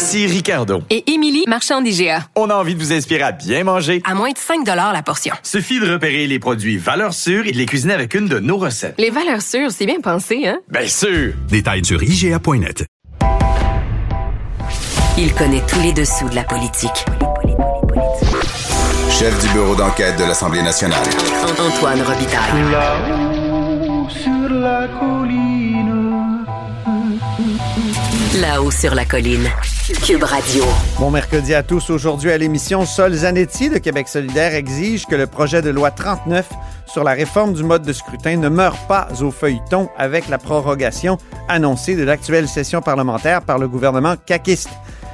Ici Ricardo. Et Émilie, marchand d'IGA. On a envie de vous inspirer à bien manger. À moins de 5 la portion. Suffit de repérer les produits valeurs sûres et de les cuisiner avec une de nos recettes. Les valeurs sûres, c'est bien pensé, hein? Bien sûr! Détails sur IGA.net. Il connaît tous les dessous de la politique. Chef du bureau d'enquête de l'Assemblée nationale. Antoine Robitaille. Là-haut sur la colline. Là-haut sur la colline. Cube. Bon mercredi à tous. Aujourd'hui à l'émission, Sol Zanetti de Québec solidaire exige que le projet de loi 39 sur la réforme du mode de scrutin ne meure pas au feuilleton avec la prorogation annoncée de l'actuelle session parlementaire par le gouvernement caquiste.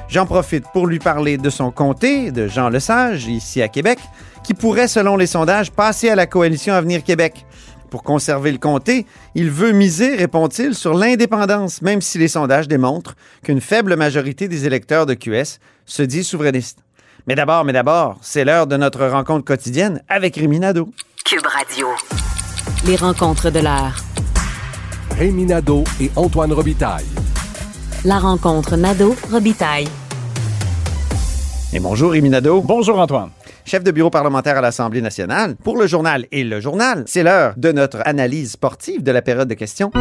J'en profite pour lui parler de son comté, de Jean Lesage, ici à Québec, qui pourrait, selon les sondages, passer à la coalition Avenir Québec. Pour conserver le comté, il veut miser, répond-il, sur l'indépendance, même si les sondages démontrent qu'une faible majorité des électeurs de QS se dit souverainiste. Mais d'abord, mais d'abord, c'est l'heure de notre rencontre quotidienne avec Rémi Nadeau. Cube Radio. Les rencontres de l'heure. Rémi Nadeau et Antoine Robitaille. La rencontre Nadeau-Robitaille. Et bonjour Rémi Nadeau. Bonjour Antoine. Chef de bureau parlementaire à l'Assemblée nationale, pour le journal et le journal. C'est l'heure de notre analyse sportive de la période de questions.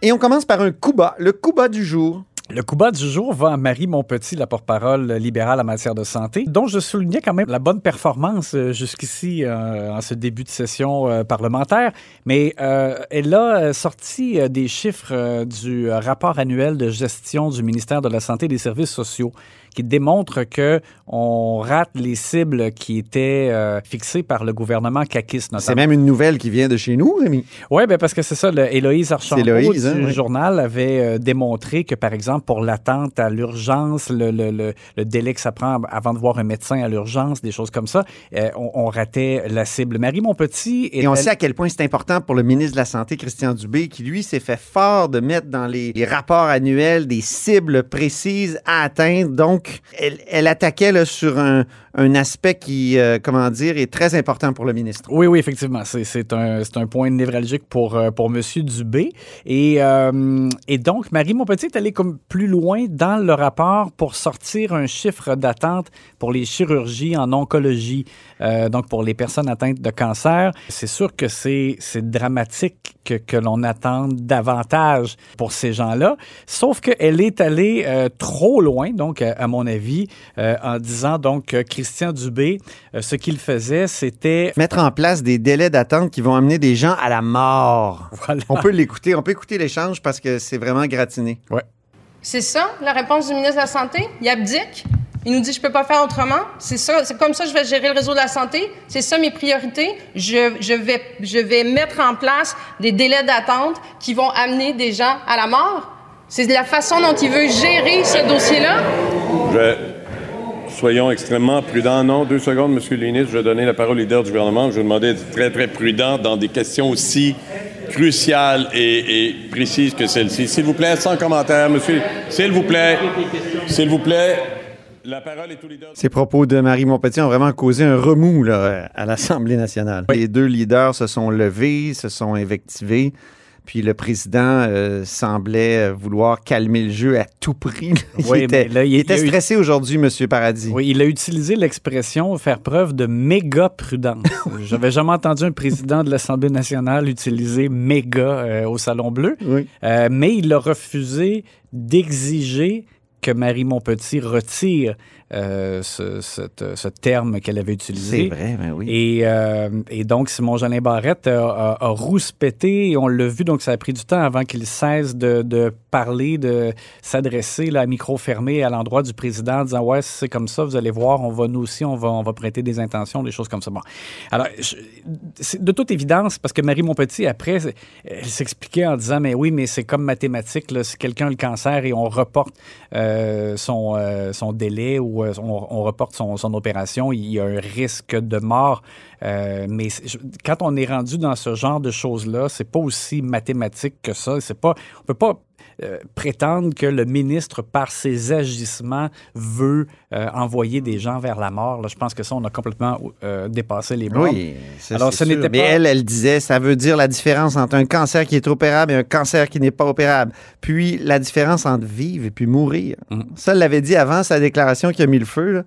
Et on commence par un coup bas, le coup bas du jour. Le coup bas du jour va à Marie Montpetit, la porte-parole libérale en matière de santé, dont je soulignais quand même la bonne performance euh, jusqu'ici euh, en ce début de session euh, parlementaire. Mais elle a sorti des chiffres du rapport annuel de gestion du ministère de la Santé et des Services sociaux qui démontrent que on rate les cibles qui étaient euh, fixées par le gouvernement notamment. C'est même une nouvelle qui vient de chez nous, Rémi. Oui, ben parce que c'est ça. le- Héloïse Archambault Héloïse, du hein, oui. journal avait euh, démontré que, par exemple, pour l'attente à l'urgence, le, le- le- le délai que ça prend avant de voir un médecin à l'urgence, des choses comme ça, euh, on, on ratait la cible. Marie Montpetit... Et on elle- sait à quel point c'est important pour le ministre de la Santé, Christian Dubé, qui, lui, s'est fait fort de mettre dans les, les rapports annuels des cibles précises à atteindre. Donc, elle, elle attaquait là, sur un, un aspect qui, euh, comment dire, est très important pour le ministre. Oui, oui, effectivement. C'est, un, un point névralgique pour, euh, pour M. Dubé. Et, euh, et donc, Marie Montpetit est allée comme plus loin dans le rapport pour sortir un chiffre d'attente pour les chirurgies en oncologie, donc pour les personnes atteintes de cancer. C'est sûr que c'est, dramatique que, que l'on attende davantage pour ces gens-là, sauf qu'elle est allée trop loin, donc, à, mon avis, en disant donc que Christian Dubé, euh, ce qu'il faisait, c'était Mettre en place des délais d'attente qui vont amener des gens à la mort. Voilà. On peut l'écouter, on peut écouter l'échange parce que c'est vraiment gratiné. C'est ça, la réponse du ministre de la Santé? Il abdique? Il nous dit je peux pas faire autrement? C'est ça, c'est comme ça que je vais gérer le réseau de la santé? C'est ça mes priorités? Je, je, vais, je vais mettre en place des délais d'attente qui vont amener des gens à la mort? C'est la façon dont il veut gérer ce dossier-là? Je... Soyons extrêmement prudents. Non, deux secondes, Monsieur le ministre. Je vais donner la parole au leader du gouvernement. Je vais demander d'être très, très prudent dans des questions aussi cruciales et, et précises que celle-ci. S'il vous plaît, sans commentaire, Monsieur. S'il vous plaît. S'il vous plaît. La parole est au leader. Ces propos de Marie Montpetit ont vraiment causé un remous là, à l'Assemblée nationale. Les deux leaders se sont levés, se sont invectivés. Puis le président euh, semblait vouloir calmer le jeu à tout prix. Il Oui, était, mais là, il- il était il y a eu- stressé aujourd'hui, M. Paradis. Oui, il a utilisé l'expression faire preuve de méga prudence. J'avais jamais entendu un président de l'Assemblée nationale utiliser méga euh, au Salon Bleu, Oui. Euh, mais il a refusé d'exiger que Marie Montpetit retire euh, ce, cette- ce terme qu'elle avait utilisé. C'est vrai, ben oui. Et, euh, et donc, Simon-Jolin Barrette a, a, a rouspété, et on l'a vu, donc ça a pris du temps avant qu'il cesse de, de parler, de s'adresser à micro fermé à l'endroit du président en disant Ouais, si c'est comme ça, vous allez voir, on va nous aussi, on va, on va prêter des intentions, des choses comme ça. Bon. Alors, je- c'est de toute évidence, parce que Marie Montpetit, après, elle s'expliquait en disant Mais oui, mais c'est comme mathématique, là, si quelqu'un a le cancer et on reporte euh, son, euh, son délai ou euh, on, reporte son, opération, il y a un risque de mort. Euh, mais quand on est rendu dans ce genre de choses-là, c'est pas aussi mathématique que ça. C'est pas, on peut pas euh, prétendre que le ministre, par ses agissements, veut euh, envoyer des gens vers la mort. Là, je pense que ça, on a complètement euh, dépassé les bornes. Oui, ça, Alors, c'est ce n'était Mais pas- elle, elle disait, ça veut dire la différence entre un cancer qui est opérable et un cancer qui n'est pas opérable. Puis la différence entre vivre et puis mourir. Mm. Ça, elle l'avait dit avant sa déclaration qui a mis le feu. là.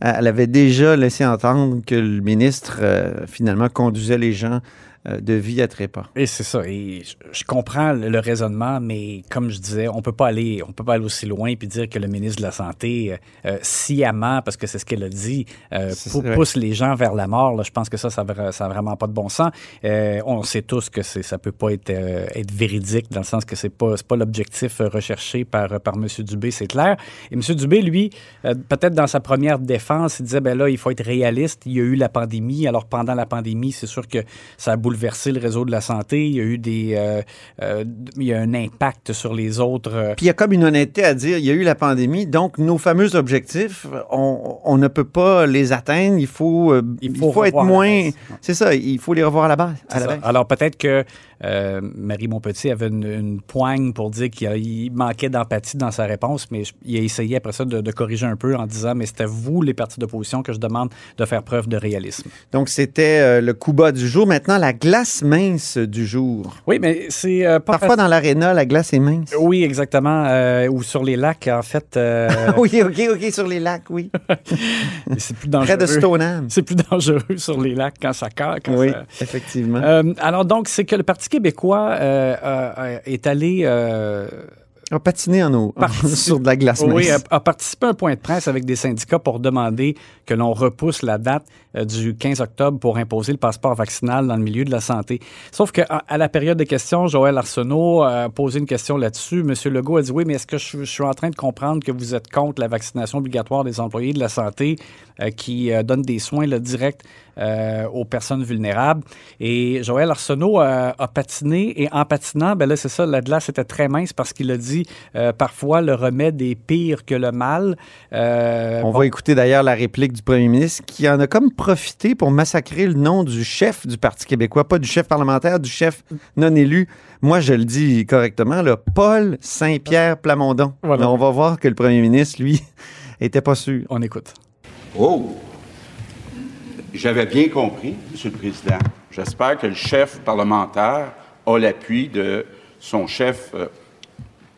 Elle avait déjà laissé entendre que le ministre, euh, finalement, conduisait les gens de vie à trépas. Et c'est ça. Et je, comprends le, raisonnement, mais comme je disais, on peut pas aller, on peut pas aller aussi loin puis dire que le ministre de la santé euh, euh, sciemment, parce que c'est ce qu'elle a dit, euh, pou- pousse les gens vers la mort. Là, je pense que ça, ça, ça a vraiment pas de bon sens. Euh, on sait tous que c'est, ça peut pas être, euh, être véridique dans le sens que c'est pas, pas l'objectif euh, recherché par par M. Dubé, c'est clair. Et M. Dubé, lui, euh, peut-être dans sa première défense, il disait ben là, il faut être réaliste. Il y a eu la pandémie. Alors pendant la pandémie, c'est sûr que ça a bouleversé le réseau de la santé. Il y a eu des, euh, euh, il y a un impact sur les autres. euh, Puis il y a comme une honnêteté à dire, il y a eu la pandémie, donc nos fameux objectifs, on, on ne peut pas les atteindre. Il faut, il faut, être moins... C'est ça, il faut les revoir à la base. À la. Alors peut-être que Marie Montpetit avait une, une poigne pour dire qu'il manquait d'empathie dans sa réponse, mais il a essayé après ça de, de corriger un peu en disant mais à vous les partis d'opposition que je demande de faire preuve de réalisme. Donc, c'était le coup bas du jour. Maintenant, la glace mince du jour. Oui, mais c'est euh, pas Parfois, dans l'aréna, la glace est mince. Oui, exactement. euh, ou sur les lacs, en fait. euh, oui, OK, OK, sur les lacs, oui. c'est plus dangereux. Près de Stoneham. C'est plus dangereux sur les lacs quand ça casse. Oui, ça- effectivement. Alors donc, c'est que le Parti québécois est allé va patiner en eau, sur de la glace mince. Oui, a, a participé à un point de presse avec des syndicats pour demander que l'on repousse la date du 15 octobre pour imposer le passeport vaccinal dans le milieu de la santé. Sauf qu'à à la période de questions, Joël Arsenault a posé une question là-dessus. Monsieur Legault a dit oui, mais est-ce que je, je suis en train de comprendre que vous êtes contre la vaccination obligatoire des employés de la santé euh, qui euh, donnent des soins là, directs euh, aux personnes vulnérables? Et Joël Arsenault a, patiné et en patinant, ben là, c'est ça, la glace était très mince parce qu'il a dit euh, parfois le remède est pire que le mal. Euh, On bon, va écouter d'ailleurs la réplique du premier ministre qui en a comme profité pour massacrer le nom du chef du Parti québécois, pas du chef parlementaire, du chef non élu. Moi, je le dis correctement, là, Paul Saint-Pierre Plamondon. Voilà. Mais on va voir que le premier ministre, lui, était pas sûr. On écoute. Oh! J'avais bien compris, Monsieur le Président. J'espère que le chef parlementaire a l'appui de son chef, euh,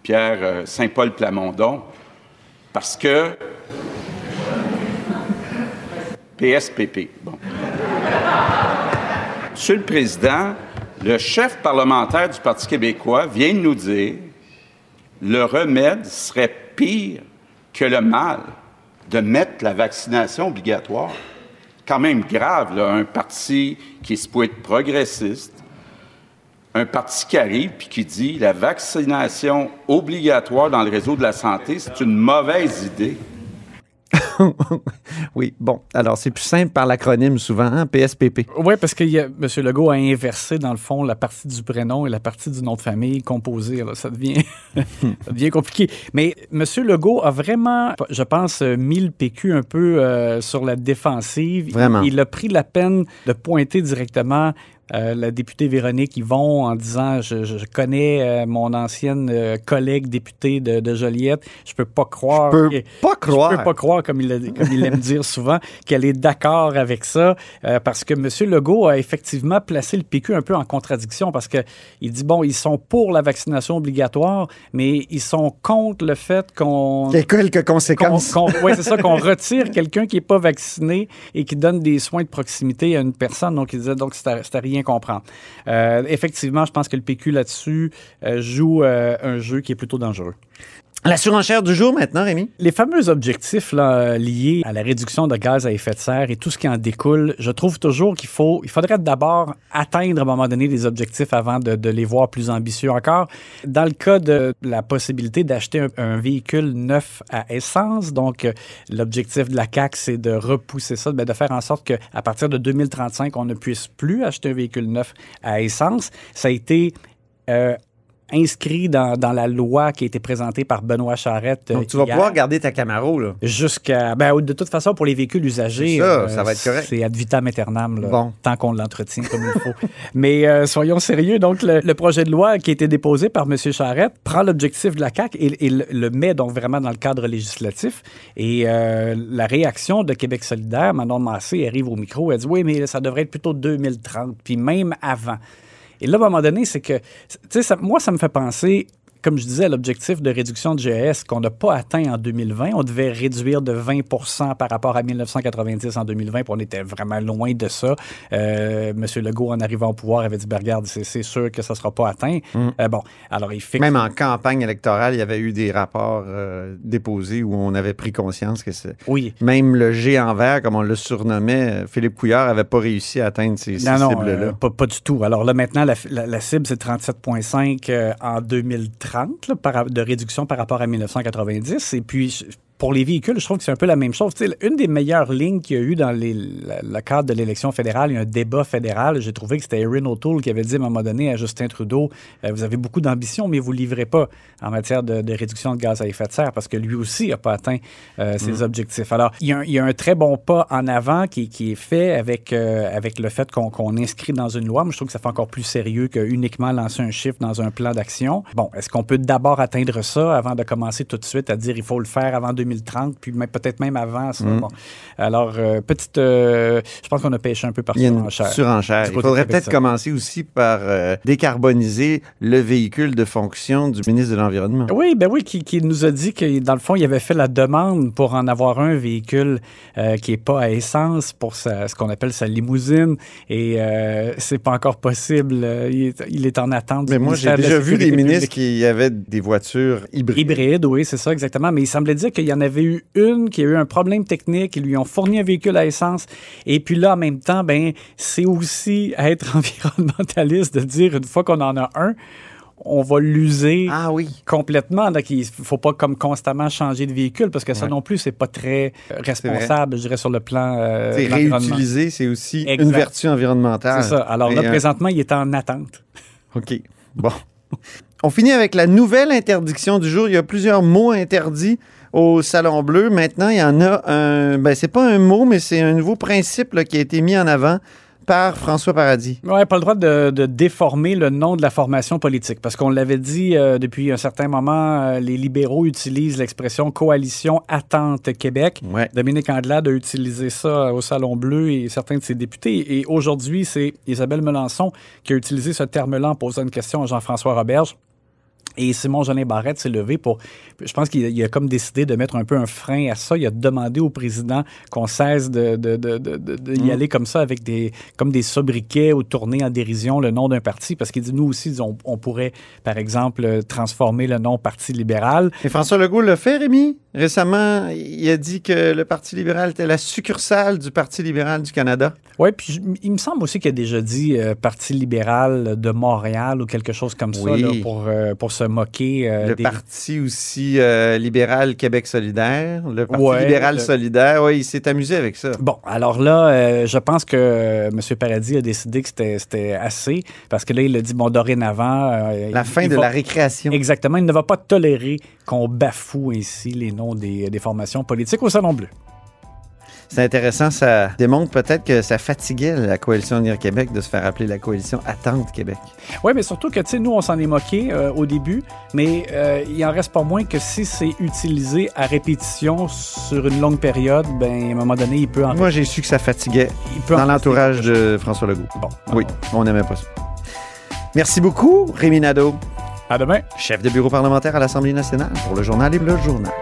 Pierre euh, Saint-Paul Plamondon, parce que. PSPP. Monsieur le Président, le chef parlementaire du Parti québécois vient de nous dire le remède serait pire que le mal de mettre la vaccination obligatoire. Quand même grave, un parti qui se peut être progressiste, un parti qui arrive puis qui dit la vaccination obligatoire dans le réseau de la santé, c'est une mauvaise idée. oui, bon. Alors, c'est plus simple par l'acronyme souvent, hein, PSPP. Oui, parce que y a- M. Legault a inversé, dans le fond, la partie du prénom et la partie du nom de famille composée. Ça, devient, ça devient compliqué. Mais M. Legault a vraiment, je pense, mis le PQ un peu euh, sur la défensive. Il- Vraiment. Il, a pris la peine de pointer directement euh, la députée Véronique Yvon en disant je, connais euh, mon ancienne euh, collègue députée de, de Joliette. Je peux pas croire. Je peux que- pas croire. Je peux pas croire, comme il, a- comme il aime dire souvent, qu'elle est d'accord avec ça, parce que M. Legault a effectivement placé le PQ un peu en contradiction, parce que il dit, bon, ils sont pour la vaccination obligatoire, mais ils sont contre le fait qu'on... Il y a quelques conséquences. c'est ça, qu'on retire quelqu'un qui n'est pas vacciné et qui donne des soins de proximité à une personne. Donc, il disait, donc, c'est à comprendre. Euh, effectivement, je pense que le PQ là-dessus euh, joue euh, un jeu qui est plutôt dangereux. La surenchère du jour maintenant, Rémi? Les fameux objectifs là, liés à la réduction de gaz à effet de serre et tout ce qui en découle, je trouve toujours qu'il faut, il faudrait d'abord atteindre à un moment donné des objectifs avant de, les voir plus ambitieux encore. Dans le cas de la possibilité d'acheter un, véhicule neuf à essence, donc euh, l'objectif de la CAC, c'est de repousser ça, de faire en sorte qu'à partir de 2035, on ne puisse plus acheter un véhicule neuf à essence. Ça a été euh, inscrit dans, dans, la loi qui a été présentée par Benoît Charette. Donc, tu vas hier, pouvoir garder ta Camaro, là. Jusqu'à. Ben, de toute façon, pour les véhicules usagés. Ça, euh, ça va être correct. C'est ad vitam aeternam, là, bon. tant qu'on l'entretient comme il faut. Mais euh, soyons sérieux. Donc, le, le, projet de loi qui a été déposé par M. Charette prend l'objectif de la CAQ et, et le, le, met donc vraiment dans le cadre législatif. Et euh, la réaction de Québec solidaire, Manon Massé, arrive au micro, elle dit Oui, mais ça devrait être plutôt 2030, puis même avant. Et là, à un moment donné, c'est que, tu sais, moi, ça me fait penser comme je disais, l'objectif de réduction de GES qu'on n'a pas atteint en 2020. On devait réduire de 20% par rapport à 1990 en 2020, puis on était vraiment loin de ça. Euh, Monsieur Legault, en arrivant au pouvoir, avait dit, ben, regarde, c'est sûr que ça ne sera pas atteint. Mm. Euh, bon, alors il fait... Même en campagne électorale, il y avait eu des rapports euh, déposés où on avait pris conscience que c'est... Oui. Même le géant vert, comme on le surnommait, Philippe Couillard n'avait pas réussi à atteindre ces, cibles-là. Non, pas, pas, du tout. Alors là, maintenant, la, la, la cible, c'est 37,5 en 2030. 30 là, par, de réduction par rapport à 1990. Et puis, pour les véhicules, je trouve que c'est un peu la même chose. T'sais, une des meilleures lignes qu'il y a eu dans les, la, le cadre de l'élection fédérale, il y a un débat fédéral. J'ai trouvé que c'était Erin O'Toole qui avait dit à un moment donné à Justin Trudeau euh, Vous avez beaucoup d'ambition, mais vous ne livrez pas en matière de, de, réduction de gaz à effet de serre parce que lui aussi n'a pas atteint euh, ses mmh. objectifs. Alors, il y, a, il y, a un très bon pas en avant qui, qui est fait avec, euh, avec le fait qu'on qu inscrit dans une loi. Moi, je trouve que ça fait encore plus sérieux que uniquement lancer un chiffre dans un plan d'action. Bon, est-ce qu'on peut d'abord atteindre ça avant de commencer tout de suite à dire il faut le faire avant 2030, puis peut-être même avant ça? Mmh. Bon. Alors, euh, petite. euh, je pense qu'on a pêché un peu par a surenchère. surenchère. Il faudrait peut-être commencer aussi par euh, décarboniser le véhicule de fonction du ministre de l'Environnement. Oui, ben oui, qui, qui, nous a dit que dans le fond, il avait fait la demande pour en avoir un véhicule qui n'est pas à essence pour sa, ce qu'on appelle sa limousine. Et c'est pas encore possible. Il est, il est en attente. Mais moi, j'ai déjà vu des ministres qui avaient des voitures hybrides. Hybrides, oui, c'est ça, exactement. Mais il semblait dire qu'il y en avait eu une qui a eu un problème technique. Ils lui ont fourni un véhicule à essence. Et puis là, en même temps, ben, c'est aussi être environnementaliste de dire une fois qu'on en a un, on va l'user ah oui. complètement. Donc, il ne faut pas comme constamment changer de véhicule parce que ça ouais. non plus, c'est pas très responsable, je dirais, sur le plan. Euh, réutiliser, c'est aussi exact. une vertu environnementale. C'est ça. Alors là, euh... présentement, il est en attente. OK. Bon. on finit avec la nouvelle interdiction du jour. Il y a plusieurs mots interdits au Salon Bleu. Maintenant, il y en a un. Ben, c'est pas un mot, mais c'est un nouveau principe là, qui a été mis en avant par François Paradis. Oui, pas le droit de, de, déformer le nom de la formation politique. Parce qu'on l'avait dit euh, depuis un certain moment, euh, les libéraux utilisent l'expression coalition attente Québec. Ouais. Dominique Andelade a utilisé ça au Salon Bleu et certains de ses députés. Et aujourd'hui, c'est Isabelle Melançon qui a utilisé ce terme-là en posant une question à Jean-François Roberge. Et Simon Jolin Barrette s'est levé pour. Je pense qu'il a, comme décidé de mettre un peu un frein à ça. Il a demandé au président qu'on cesse de, de, de, de y mmh. aller comme ça avec des comme des sobriquets ou tourner en dérision le nom d'un parti. Parce qu'il dit nous aussi, on, on, pourrait, par exemple, transformer le nom Parti libéral. Et François Legault l'a fait, Rémi? Récemment, il a dit que le Parti libéral était la succursale du Parti libéral du Canada. Oui, puis il me semble aussi qu'il a déjà dit euh, Parti libéral de Montréal ou quelque chose comme oui. ça là, pour, euh, pour se moquer. Euh, le des... Parti aussi libéral Québec solidaire, le Parti ouais, libéral le... solidaire, oui, il s'est amusé avec ça. Bon, alors là, je pense que M. Paradis a décidé que c'était assez parce que là, il a dit, bon, dorénavant... la fin de va... la récréation. Exactement, il ne va pas tolérer qu'on bafoue ainsi les noms des, des formations politiques au Salon Bleu c'est intéressant. Ça démontre peut-être que ça fatiguait la coalition Unir Québec de se faire appeler la coalition Attente Québec. Oui, mais surtout que, tu sais, nous, on s'en est moqué euh, au début, mais euh, il en reste pas moins que si c'est utilisé à répétition sur une longue période, ben, à un moment donné, il peut en... Moi, j'ai su que ça fatiguait dans l'entourage de François Legault. Bon. Oui, on n'aimait pas ça. Merci beaucoup, Rémi Nadeau. À demain. Chef de bureau parlementaire à l'Assemblée nationale pour le journal et le journal.